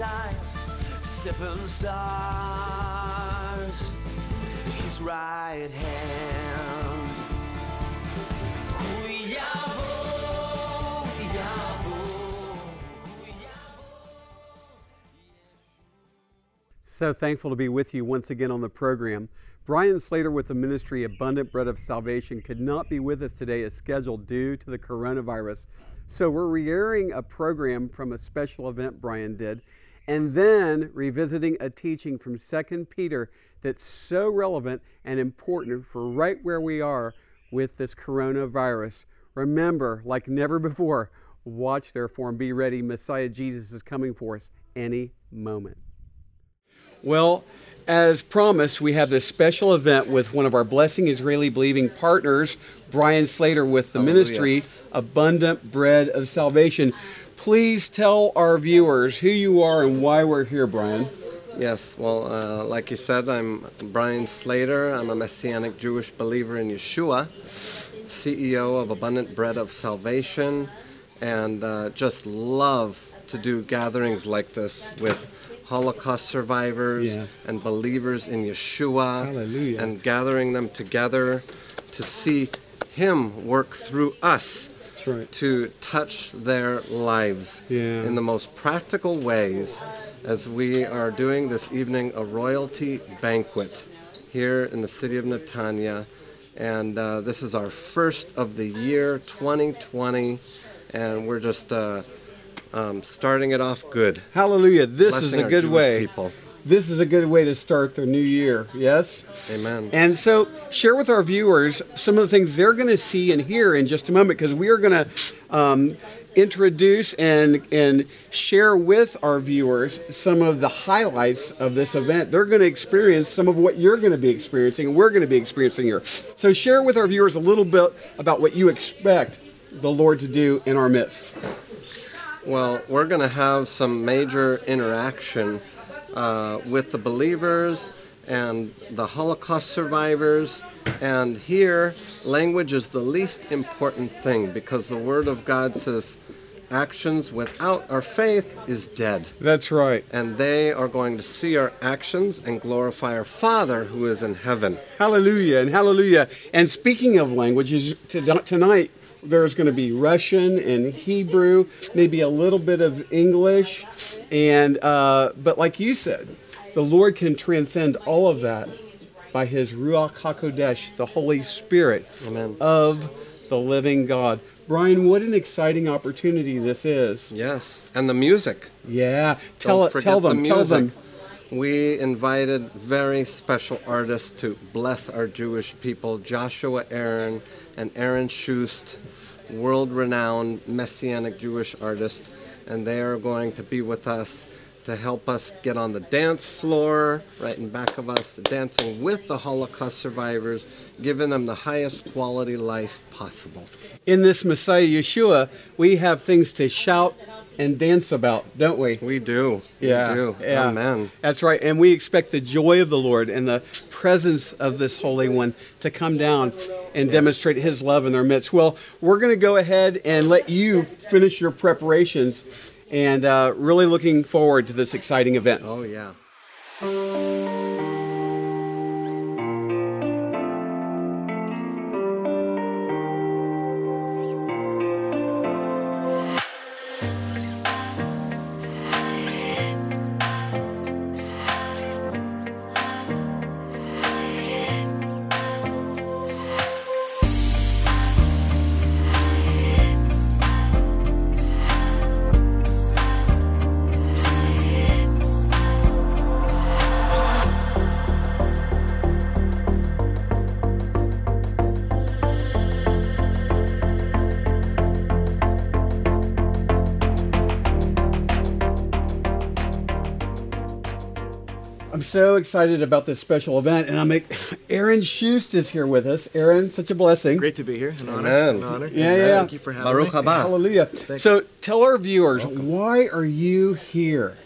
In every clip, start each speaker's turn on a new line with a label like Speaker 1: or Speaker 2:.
Speaker 1: Eyes, seven stars, his right hand.
Speaker 2: So thankful to be with you once again on the program. Brian Slater with the ministry Abundant Bread of Salvation could not be with us today as scheduled due to the coronavirus. So we're re-airing a program from a special event Brian did and then revisiting a teaching from 2 Peter that's so relevant and important for right where we are with this coronavirus. Remember, like never before, watch therefore and be ready. Messiah Jesus is coming for us any moment. Well, as promised, we have this special event with one of our Blessing Israeli Believing partners, Brian Slater, with the
Speaker 3: Hallelujah.
Speaker 2: ministry Abundant Bread of Salvation. Please tell our viewers who you are and why we're here, Brian.
Speaker 3: Yes, well, uh, like you said, I'm Brian Slater. I'm a Messianic Jewish believer in Yeshua, CEO of Abundant Bread of Salvation, and uh, just love to do gatherings like this with Holocaust survivors
Speaker 2: Yes.
Speaker 3: and believers in Yeshua,
Speaker 2: Hallelujah.
Speaker 3: and gathering them together to see Him work through us
Speaker 2: right.
Speaker 3: to touch their lives
Speaker 2: Yeah.
Speaker 3: in the most practical ways as we are doing this evening a royalty banquet here in the city of Netanya. And uh, this is our first of the year 2020, and we're just uh, um, starting it off good.
Speaker 2: Hallelujah. This is a good
Speaker 3: Jewish
Speaker 2: way.
Speaker 3: people.
Speaker 2: This is a good way to start the new year. Yes?
Speaker 3: Amen.
Speaker 2: And so, share with our viewers some of the things they're going to see and hear in just a moment because we are going to um, introduce and, and share with our viewers some of the highlights of this event. They're going to experience some of what you're going to be experiencing and we're going to be experiencing here. So, share with our viewers a little bit about what you expect the Lord to do in our midst.
Speaker 3: Well, we're going to have some major interaction uh, with the believers and the Holocaust survivors. And here, language is the least important thing because the Word of God says, actions without our faith is dead.
Speaker 2: That's right.
Speaker 3: And they are going to see our actions and glorify our Father who is in heaven.
Speaker 2: Hallelujah and hallelujah. And speaking of languages, tonight there's going to be Russian and Hebrew, maybe a little bit of English, and uh, but like you said, the Lord can transcend all of that by His Ruach Hakodesh, the Holy Spirit
Speaker 3: Amen.
Speaker 2: of the living God. Brian, what an exciting opportunity this is!
Speaker 3: Yes. And the music.
Speaker 2: Yeah, tell
Speaker 3: Don't
Speaker 2: it, tell
Speaker 3: the
Speaker 2: them, tell them.
Speaker 3: We invited very special artists to bless our Jewish people Joshua Aaron and Aaron Shust, world renowned Messianic Jewish artists, and they are going to be with us to help us get on the dance floor right in back of us, dancing with the Holocaust survivors, giving them the highest quality life possible.
Speaker 2: In this Messiah Yeshua, we have things to shout and dance about, don't we?
Speaker 3: We do.
Speaker 2: Yeah,
Speaker 3: We do.
Speaker 2: yeah.
Speaker 3: Amen.
Speaker 2: That's right. And we expect the joy of the Lord and the presence of this Holy One to come down and demonstrate His love in their midst. Well, we're going to go ahead and let you finish your preparations and uh, really looking forward to this exciting event.
Speaker 3: Oh, yeah.
Speaker 2: So excited about this special event, and I'm Aaron Shust is here with us. Aaron, such a blessing.
Speaker 4: Great to be here. An honor.
Speaker 3: Amen.
Speaker 4: An honor.
Speaker 2: Yeah, yeah.
Speaker 4: Thank you for having
Speaker 3: Baruch
Speaker 4: me.
Speaker 3: haba.
Speaker 2: Hallelujah. So tell our viewers, why are you here?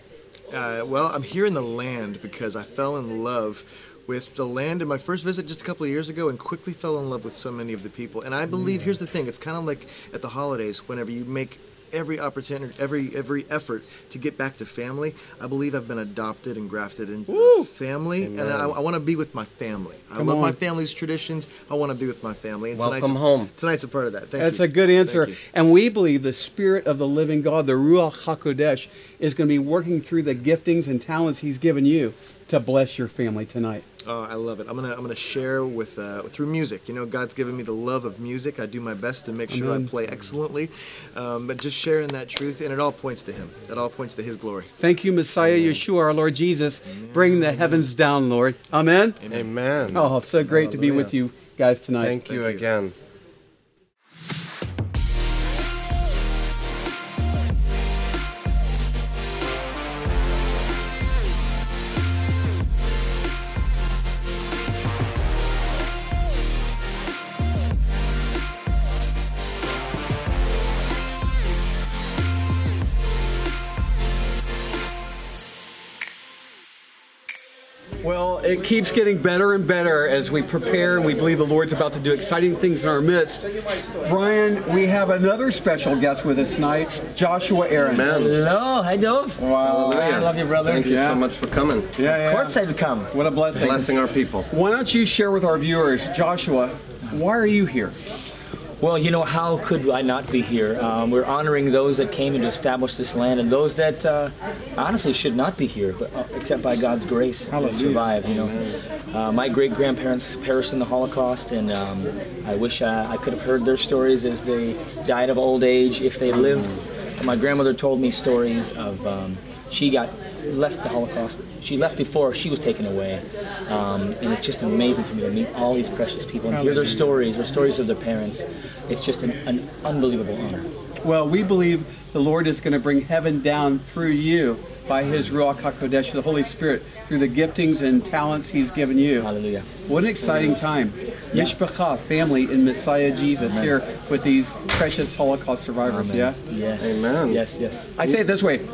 Speaker 4: Uh, well, I'm here in the land because I fell in love with the land in my first visit just a couple of years ago and quickly fell in love with so many of the people. And I believe, here's the thing, it's kind of like at the holidays whenever you make every opportunity, every every effort to get back to family. I believe I've been adopted and grafted into
Speaker 2: Woo!
Speaker 4: the family, and I, I want to be with my family. I
Speaker 2: Come
Speaker 4: love my family's traditions. I want to be with my family. And
Speaker 3: Welcome
Speaker 4: tonight's,
Speaker 3: home.
Speaker 4: Tonight's a part of that. Thank
Speaker 2: That's
Speaker 4: you.
Speaker 2: a good answer. And we believe the Spirit of the living God, the Ruach HaKodesh, is going to be working through the giftings and talents He's given you to bless your family tonight.
Speaker 4: Oh, I love it. I'm gonna I'm gonna share with uh, through music. You know, God's given me the love of music. I do my best to make sure I play excellently, um, but just sharing that truth, and it all points to Him. It all points to His glory.
Speaker 2: Thank you, Messiah Yeshua, our Lord Jesus. Bring the heavens down, Lord. Amen.
Speaker 3: Amen.
Speaker 2: Oh, so great to be with you guys tonight.
Speaker 3: Thank you
Speaker 4: Thank you.
Speaker 3: again.
Speaker 2: It keeps getting better and better as we prepare and we believe the Lord's about to do exciting things in our midst. Brian, we have another special guest with us tonight, Joshua Aaron.
Speaker 3: Amen.
Speaker 5: Hello, hi Dov.
Speaker 2: Wow.
Speaker 5: I love you, brother.
Speaker 3: Thank you
Speaker 2: Yeah.
Speaker 3: so much for coming.
Speaker 2: Yeah,
Speaker 5: Of course I'd come.
Speaker 2: What a blessing.
Speaker 3: Blessing our people.
Speaker 2: Why don't you share with our viewers, Joshua, why are you here?
Speaker 5: Well, you know, how could I not be here? Um, we're honoring those that came in to establish this land and those that uh, honestly should not be here, but uh, except by God's grace,
Speaker 2: Hallelujah.
Speaker 5: have survived. You know, uh, my great grandparents perished in the Holocaust, and um, I wish uh, I could have heard their stories as they died of old age if they lived. My grandmother told me stories of um, she got left the Holocaust. She left before she was taken away, um, and it's just amazing to me to meet all these precious people and hear their stories, their stories of their parents. It's just an, an unbelievable honor.
Speaker 2: Well, we believe the Lord is going to bring heaven down through you by His Ruach HaKodesh, the Holy Spirit, through the giftings and talents He's given you.
Speaker 5: Hallelujah.
Speaker 2: What an exciting time.
Speaker 5: Yeah.
Speaker 2: Mishpacha, family in Messiah Jesus,
Speaker 5: Amen.
Speaker 2: here with these precious Holocaust survivors,
Speaker 5: Amen.
Speaker 2: yeah?
Speaker 5: Yes.
Speaker 3: Amen.
Speaker 5: Yes. Yes.
Speaker 2: I say it this way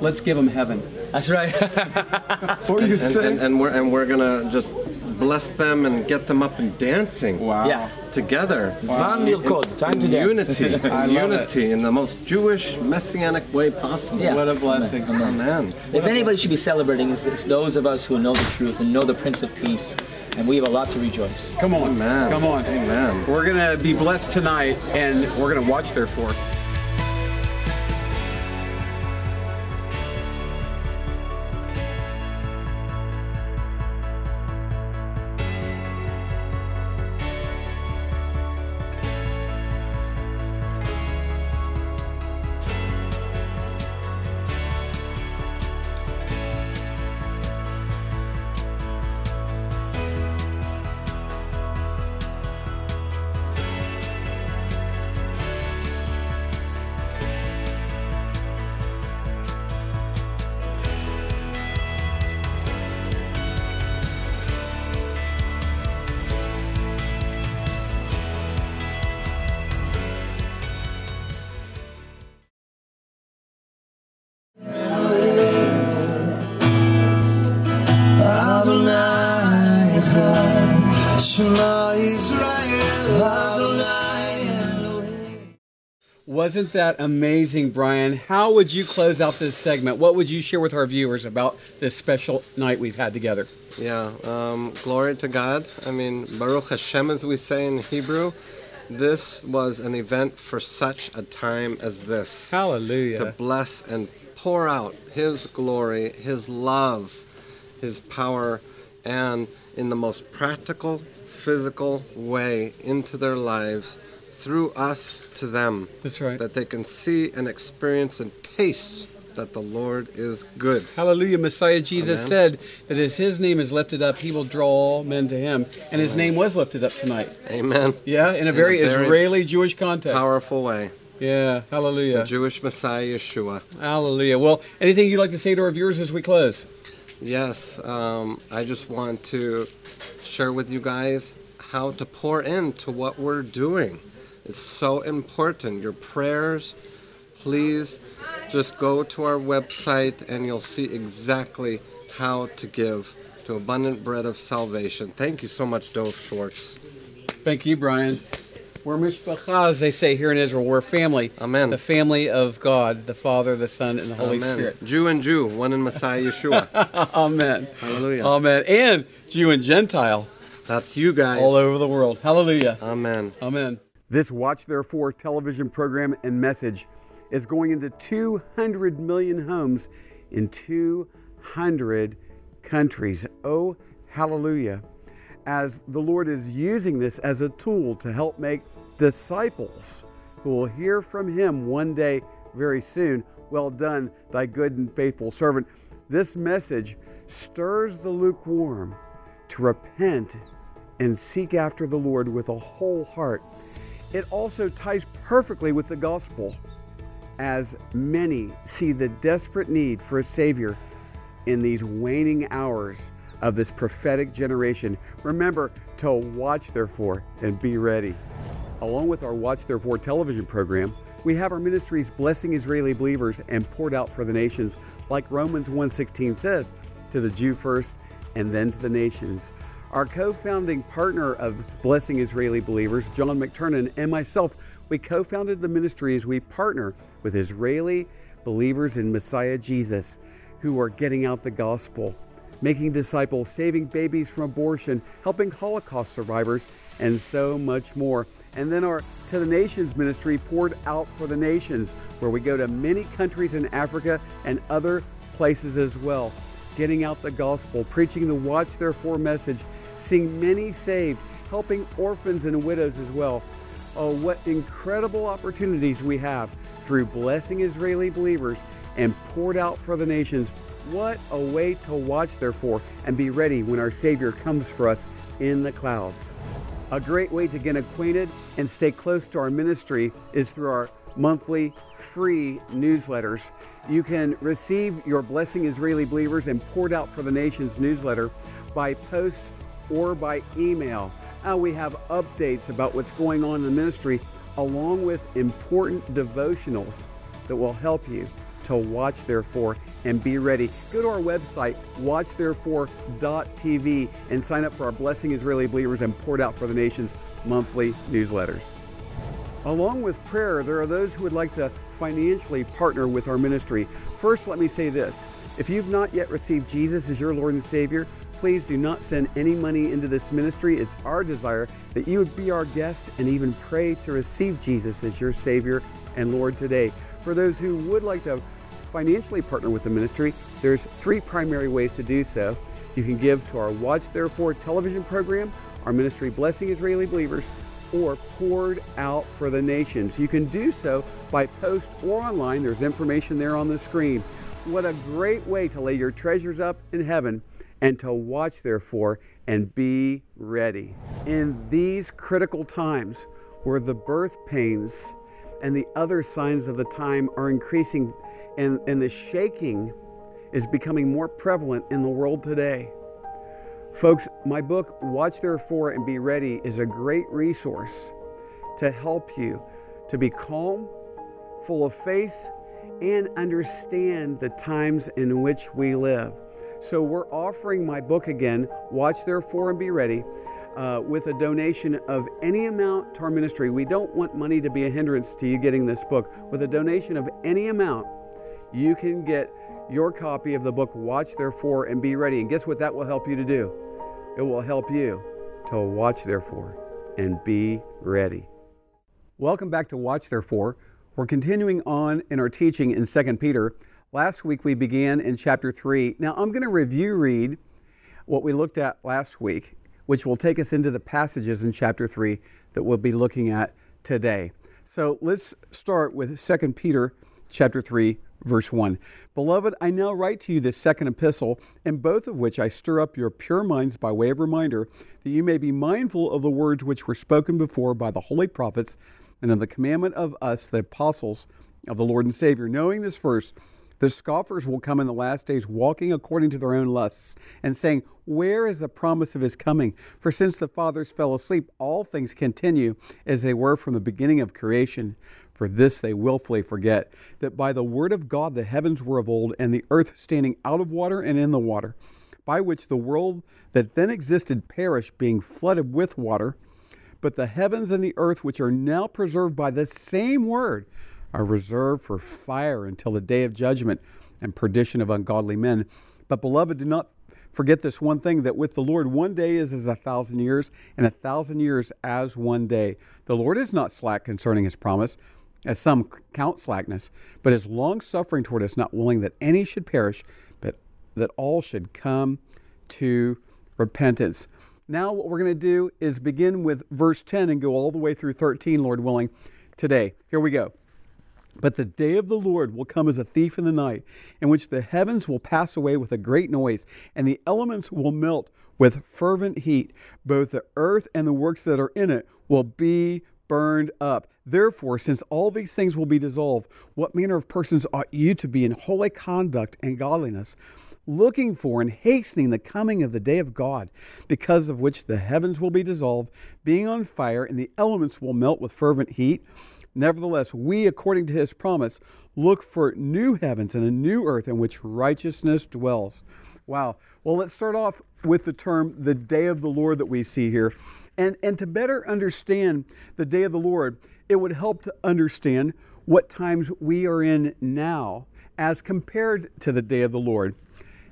Speaker 2: let's give them heaven.
Speaker 5: That's right.
Speaker 2: What were you
Speaker 3: And, and, and we're and we're gonna just bless them and get them up and dancing
Speaker 2: wow.
Speaker 5: yeah.
Speaker 3: together.
Speaker 5: Zman Milkod, time to
Speaker 3: in
Speaker 5: dance.
Speaker 3: unity, in
Speaker 2: love it.
Speaker 3: unity, in the most Jewish messianic way possible.
Speaker 5: Yeah.
Speaker 2: What a blessing.
Speaker 3: Amen.
Speaker 5: If anybody should be celebrating, it's, it's those of us who know the truth and know the Prince of Peace, and we have a lot to rejoice.
Speaker 2: Come on.
Speaker 3: Amen.
Speaker 2: Come on.
Speaker 3: Amen.
Speaker 2: We're going to be blessed tonight, and we're going to watch, therefore. Wasn't that amazing, Brian? How would you close out this segment? What would you share with our viewers about this special night we've had together?
Speaker 3: Yeah, um, glory to God. I mean, Baruch Hashem, as we say in Hebrew. This was an event for such a time as this.
Speaker 2: Hallelujah.
Speaker 3: To bless and pour out His glory, His love, His power, and in the most practical, physical way into their lives through us to them.
Speaker 2: That's right.
Speaker 3: That they can see and experience and taste that the Lord is good.
Speaker 2: Hallelujah. Messiah Jesus
Speaker 3: Amen.
Speaker 2: said that as his name is lifted up, he will draw all men to him. And his name was lifted up tonight.
Speaker 3: Amen.
Speaker 2: Yeah, in a very,
Speaker 3: very
Speaker 2: Israeli Jewish context.
Speaker 3: Powerful way.
Speaker 2: Yeah, hallelujah.
Speaker 3: The Jewish Messiah Yeshua.
Speaker 2: Hallelujah. Well, anything you'd like to say to our viewers as we close?
Speaker 3: Yes, um, I just want to share with you guys how to pour into what we're doing. It's so important. Your prayers, please just go to our website and you'll see exactly how to give to Abundant Bread of Salvation. Thank you so much, Dov Schwartz.
Speaker 2: Thank you, Brian. We're mishpacha, as they say here in Israel. We're family.
Speaker 3: Amen.
Speaker 2: The family of God, the Father, the Son, and the Holy
Speaker 3: Amen.
Speaker 2: Spirit.
Speaker 3: Jew and Jew, one in Messiah Yeshua.
Speaker 2: Amen.
Speaker 3: Hallelujah.
Speaker 2: Amen. And Jew and Gentile
Speaker 3: That's you guys.
Speaker 2: all over the world. Hallelujah.
Speaker 3: Amen.
Speaker 2: Amen. This Watch Therefore television program and message is going into 200 million homes in 200 countries. Oh, hallelujah. As the Lord is using this as a tool to help make disciples who will hear from Him one day very soon. Well done, thy good and faithful servant. This message stirs the lukewarm to repent and seek after the Lord with a whole heart. It also ties perfectly with the gospel as many see the desperate need for a Savior in these waning hours of this prophetic generation. Remember to watch, therefore, and be ready. Along with our Watch Therefore television program, we have our ministries blessing Israeli believers and poured out for the nations, like Romans 1:16 says, to the Jew first and then to the nations. Our co-founding partner of Blessing Israeli Believers, John McTernan, and myself, we co-founded the ministry as we partner with Israeli believers in Messiah Jesus who are getting out the gospel, making disciples, saving babies from abortion, helping Holocaust survivors, and so much more. And then our To the Nations ministry poured out for the nations, where we go to many countries in Africa and other places as well, getting out the gospel, preaching the Watch Therefore message, seeing many saved, helping orphans and widows as well. Oh, what incredible opportunities we have through blessing Israeli believers and poured out for the nations. What a way to watch, therefore, and be ready when our Savior comes for us in the clouds. A great way to get acquainted and stay close to our ministry is through our monthly free newsletters. You can receive your Blessing Israeli Believers and Poured Out for the Nations newsletter by post or by email. Uh, we have updates about what's going on in the ministry, along with important devotionals that will help you to watch, therefore, and be ready. Go to our website, watchtherefore.tv, and sign up for our Blessing Israeli Believers and Poured Out for the Nations monthly newsletters. Along with prayer, there are those who would like to financially partner with our ministry. First, let me say this if you've not yet received Jesus as your Lord and Savior, please do not send any money into this ministry. It's our desire that you would be our guest and even pray to receive Jesus as your Savior and Lord today. For those who would like to financially partner with the ministry, there's three primary ways to do so. You can give to our Watch Therefore television program, our ministry Blessing Israeli Believers, or poured out for the nations. You can do so by post or online. There's information there on the screen. What a great way to lay your treasures up in heaven and to watch, therefore, and be ready. In these critical times where the birth pains and the other signs of the time are increasing and, and the shaking is becoming more prevalent in the world today. Folks, my book, Watch Therefore and Be Ready, is a great resource to help you to be calm, full of faith, and understand the times in which we live. So, we're offering my book again, Watch Therefore and Be Ready, uh, with a donation of any amount to our ministry. We don't want money to be a hindrance to you getting this book. With a donation of any amount, you can get your copy of the book, Watch Therefore and Be Ready. And guess what that will help you to do? It will help you to watch, therefore, and be ready. Welcome back to Watch, therefore. We're continuing on in our teaching in 2 Peter. Last week we began in chapter 3. Now I'm going to review read what we looked at last week, which will take us into the passages in chapter 3 that we'll be looking at today. So let's start with 2 Peter chapter 3 verse 1. Beloved, I now write to you this second epistle, in both of which I stir up your pure minds by way of reminder, that you may be mindful of the words which were spoken before by the holy prophets, and of the commandment of us, the apostles of the Lord and Savior, knowing this first, The scoffers will come in the last days, walking according to their own lusts, and saying, Where is the promise of his coming? For since the fathers fell asleep, all things continue as they were from the beginning of creation. For this they wilfully forget, that by the word of God the heavens were of old, and the earth standing out of water and in the water, by which the world that then existed perished, being flooded with water. But the heavens and the earth, which are now preserved by the same word, are reserved for fire until the day of judgment and perdition of ungodly men. But, beloved, do not forget this one thing that with the Lord, one day is as a thousand years, and a thousand years as one day. The Lord is not slack concerning his promise, as some count slackness, but is long suffering toward us, not willing that any should perish, but that all should come to repentance. Now, what we're going to do is begin with verse 10 and go all the way through 13, Lord willing, today. Here we go. But the day of the Lord will come as a thief in the night, in which the heavens will pass away with a great noise, and the elements will melt with fervent heat. Both the earth and the works that are in it will be burned up. Therefore, since all these things will be dissolved, what manner of persons ought you to be in holy conduct and godliness? Looking for and hastening the coming of the day of God, because of which the heavens will be dissolved, being on fire, and the elements will melt with fervent heat. Nevertheless, we, according to his promise, look for new heavens and a new earth in which righteousness dwells. Wow. Well, let's start off with the term the day of the Lord that we see here. And, and to better understand the day of the Lord, it would help to understand what times we are in now as compared to the day of the Lord.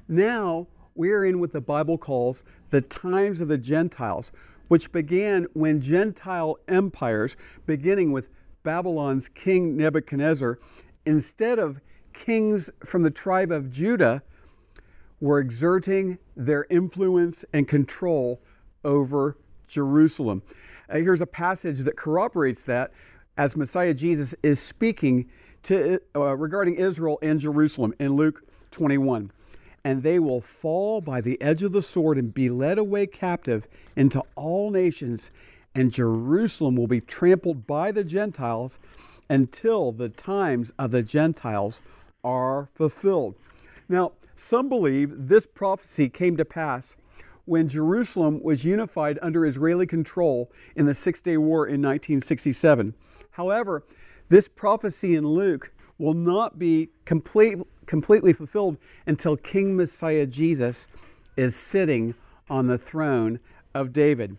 Speaker 2: Now, we are in what the Bible calls the times of the Gentiles, which began when Gentile empires, beginning with Babylon's king Nebuchadnezzar, instead of kings from the tribe of Judah, were exerting their influence and control over Jerusalem. Uh, here's a passage that corroborates that as Messiah Jesus is speaking to, uh, regarding Israel and Jerusalem in Luke 21. And they will fall by the edge of the sword and be led away captive into all nations, and Jerusalem will be trampled by the Gentiles until the times of the Gentiles are fulfilled. Now, some believe this prophecy came to pass when Jerusalem was unified under Israeli control in the Six Day War in 1967. However, this prophecy in Luke will not be complete, completely fulfilled until King Messiah Jesus is sitting on the throne of David.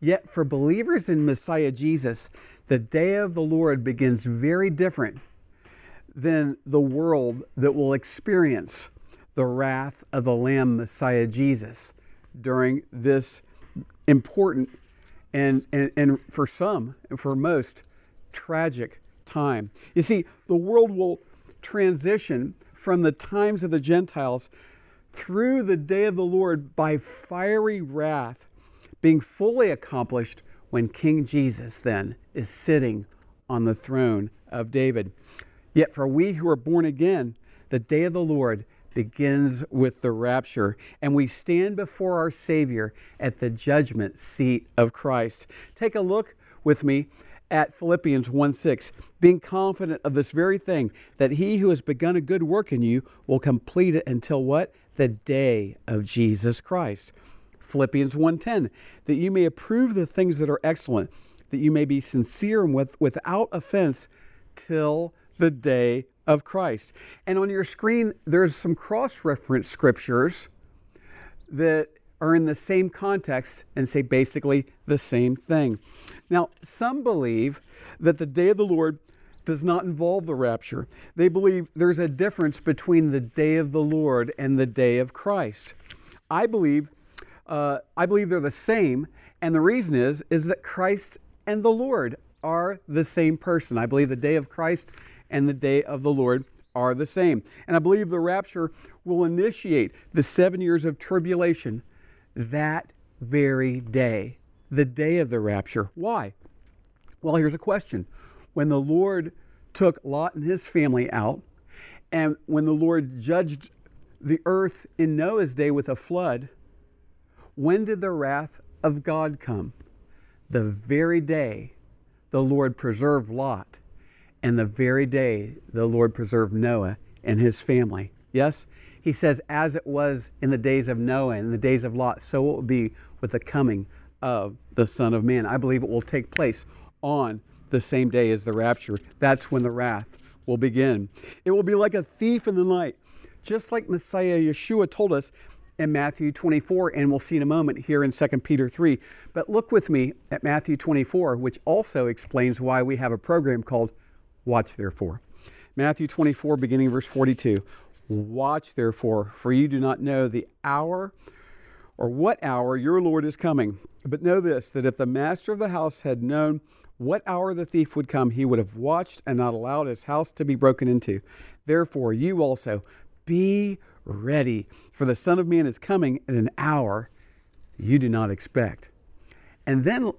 Speaker 2: Yet for believers in Messiah Jesus, the day of the Lord begins very different than the world that will experience the wrath of the Lamb Messiah Jesus during this important and, and, and for some and for most tragic time. You see, the world will transition from the times of the Gentiles through the day of the Lord by fiery wrath being fully accomplished when King Jesus then is sitting on the throne of David. Yet for we who are born again, the day of the Lord begins with the rapture, and we stand before our Savior at the judgment seat of Christ. Take a look with me at Philippians 1 6, being confident of this very thing, that he who has begun a good work in you will complete it until what? The day of Jesus Christ. Philippians 1:10, that you may approve the things that are excellent, that you may be sincere and with, without offense till the day of Christ. And on your screen, there's some cross reference scriptures that are in the same context and say basically the same thing. Now, some believe that the day of the Lord does not involve the rapture. They believe there's a difference between the day of the Lord and the day of Christ. I believe uh, I believe they're the same, and the reason is is that Christ and the Lord are the same person. I believe the day of Christ and the day of the Lord are the same. And I believe the rapture will initiate the seven years of tribulation that very day, the day of the rapture. Why? Well, here's a question. When the Lord took Lot and his family out, and when the Lord judged the earth in Noah's day with a flood, when did the wrath of God come? The very day the Lord preserved Lot, and the very day the Lord preserved Noah and his family. Yes? He says, as it was in the days of Noah and the days of Lot, so it will be with the coming of the Son of Man. I believe it will take place on the same day as the rapture. That's when the wrath will begin. It will be like a thief in the night, just like Messiah Yeshua told us in Matthew 24, and we'll see in a moment here in 2 Peter 3. But look with me at Matthew 24, which also explains why we have a program called Watch Therefore. Matthew 24, beginning verse 42. Watch therefore, for you do not know the hour or what hour your Lord is coming. But know this that if the master of the house had known what hour the thief would come, he would have watched and not allowed his house to be broken into. Therefore, you also be ready, for the Son of Man is coming in an hour you do not expect. And then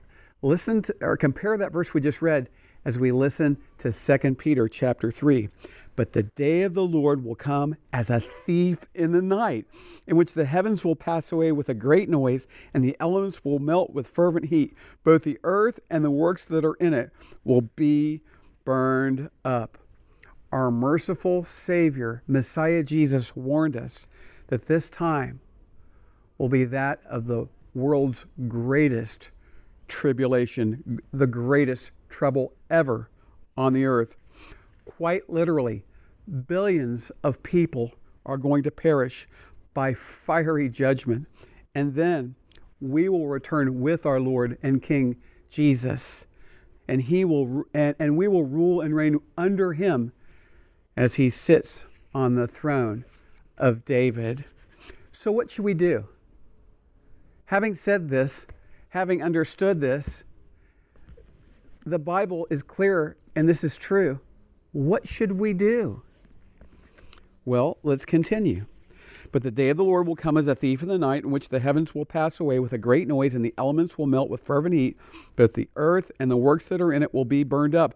Speaker 2: listen to, or compare that verse we just read as we listen to 2 Peter chapter 3. But the day of the Lord will come as a thief in the night, in which the heavens will pass away with a great noise, and the elements will melt with fervent heat. Both the earth and the works that are in it will be burned up. Our merciful Savior, Messiah Jesus, warned us that this time will be that of the world's greatest tribulation, the greatest trouble ever on the earth. Quite literally, billions of people are going to perish by fiery judgment. And then we will return with our Lord and King Jesus. And he will and, and we will rule and reign under him as he sits on the throne of David. So what should we do? Having said this, having understood this, the Bible is clear and this is true. What should we do? Well, let's continue. But the day of the Lord will come as a thief in the night, in which the heavens will pass away with a great noise, and the elements will melt with fervent heat. Both the earth and the works that are in it will be burned up.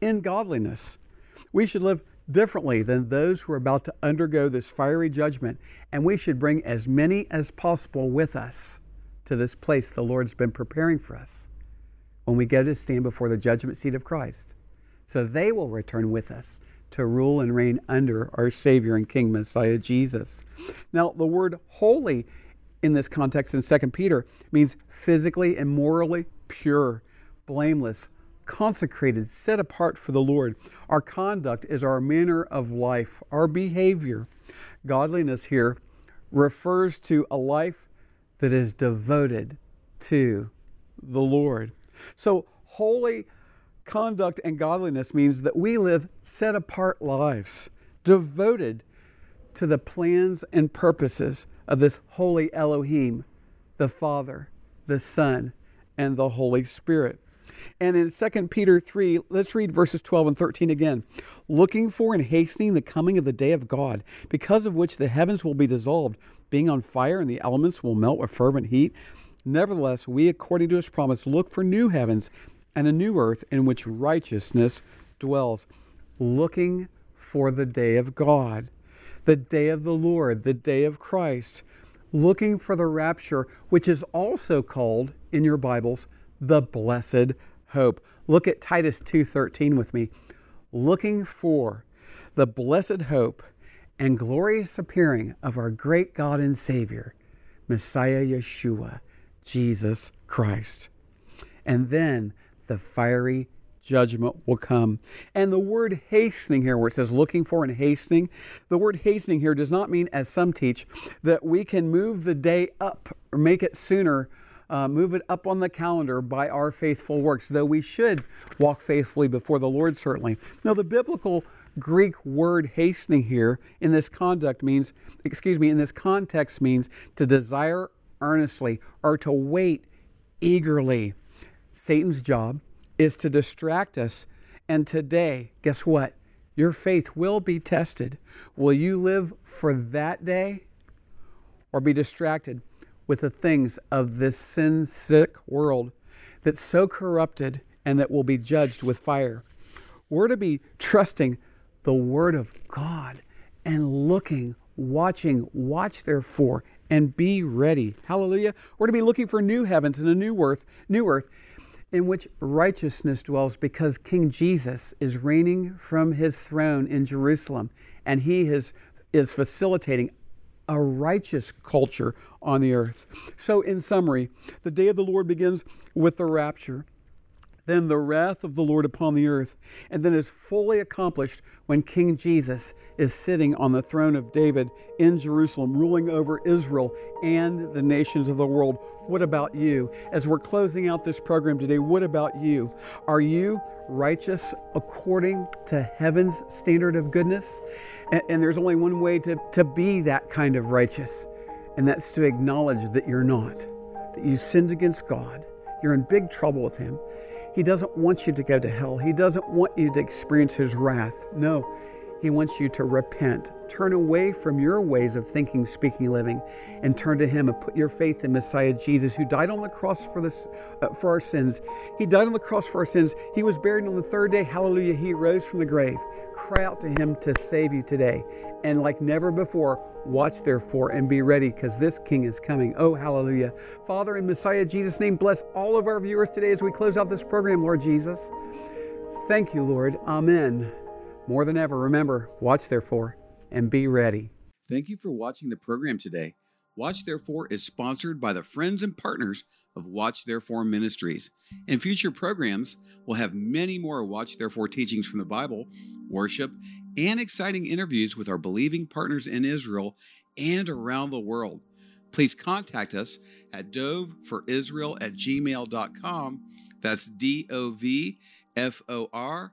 Speaker 2: in godliness. We should live differently than those who are about to undergo this fiery judgment, and we should bring as many as possible with us to this place the Lord's been preparing for us when we go to stand before the judgment seat of Christ. So they will return with us to rule and reign under our Savior and King Messiah Jesus. Now, the word holy in this context in 2 Peter means physically and morally pure, blameless, consecrated, set apart for the Lord. Our conduct is our manner of life, our behavior. Godliness here refers to a life that is devoted to the Lord. So, holy conduct and godliness means that we live set apart lives, devoted to the plans and purposes of this holy Elohim, the Father, the Son, and the Holy Spirit. And in 2 Peter 3, let's read verses 12 and 13 again. Looking for and hastening the coming of the day of God, because of which the heavens will be dissolved, being on fire, and the elements will melt with fervent heat. Nevertheless, we, according to his promise, look for new heavens and a new earth in which righteousness dwells, looking for the day of God, the day of the Lord, the day of Christ, looking for the rapture, which is also called in your Bibles the blessed hope. Look at Titus 2:13 with me. Looking for the blessed hope and glorious appearing of our great God and Savior, Messiah Yeshua, Jesus Christ. And then the fiery judgment will come. And the word hastening here, where it says looking for and hastening, the word hastening here does not mean, as some teach, that we can move the day up or make it sooner, uh, move it up on the calendar by our faithful works, though we should walk faithfully before the Lord, certainly. Now, the biblical Greek word hastening here in this conduct means, excuse me, in this context means to desire earnestly or to wait eagerly. Satan's job is to distract us. And today, guess what? Your faith will be tested. Will you live for that day or be distracted with the things of this sin sick world that's so corrupted and that will be judged with fire? We're to be trusting the Word of God and looking, watching, watch therefore, and be ready. Hallelujah. We're to be looking for new heavens and a new earth, new earth in which righteousness dwells because King Jesus is reigning from his throne in Jerusalem and he is, is facilitating a righteous culture on the earth. So, in summary, the day of the Lord begins with the rapture then the wrath of the Lord upon the earth, and then is fully accomplished when King Jesus is sitting on the throne of David in Jerusalem, ruling over Israel and the nations of the world. What about you? As we're closing out this program today, what about you? Are you righteous according to heaven's standard of goodness? And, and there's only one way to, to be that kind of righteous, and that's to acknowledge that you're not, that you sinned against God. You're in big trouble with Him he doesn't want you to go to hell. He doesn't want you to experience His wrath. No, He wants you to repent, turn away from your ways of thinking, speaking, living, and turn to Him and put your faith in Messiah Jesus, who died on the cross for this uh, for our sins. He died on the cross for our sins. He was buried on the third day. Hallelujah! He rose from the grave. Cry out to Him to save you today, and like never before, watch therefore and be ready, because this King is coming. Oh, hallelujah! Father, in Messiah Jesus' name, bless all of our viewers today as we close out this program, Lord Jesus. Thank you, Lord. Amen. More than ever, remember, watch therefore and be ready.
Speaker 6: Thank you for watching the program today. Watch Therefore is sponsored by the friends and partners of Watch Therefore Ministries. In future programs, we'll have many more Watch Therefore teachings from the Bible, worship, and exciting interviews with our believing partners in Israel and around the world. Please contact us at dovforisrael at gmail.com. That's D O V F O R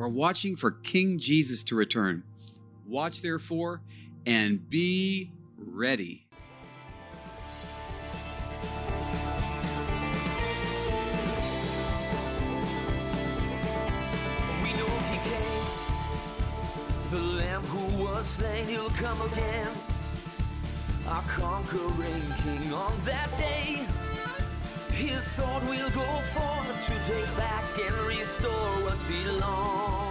Speaker 6: we're watching for King Jesus to return. Watch therefore and be ready.
Speaker 1: We know he came, the Lamb who was slain, he'll come again. Our conquering king on that day. His sword will go forth to take back and restore what belongs.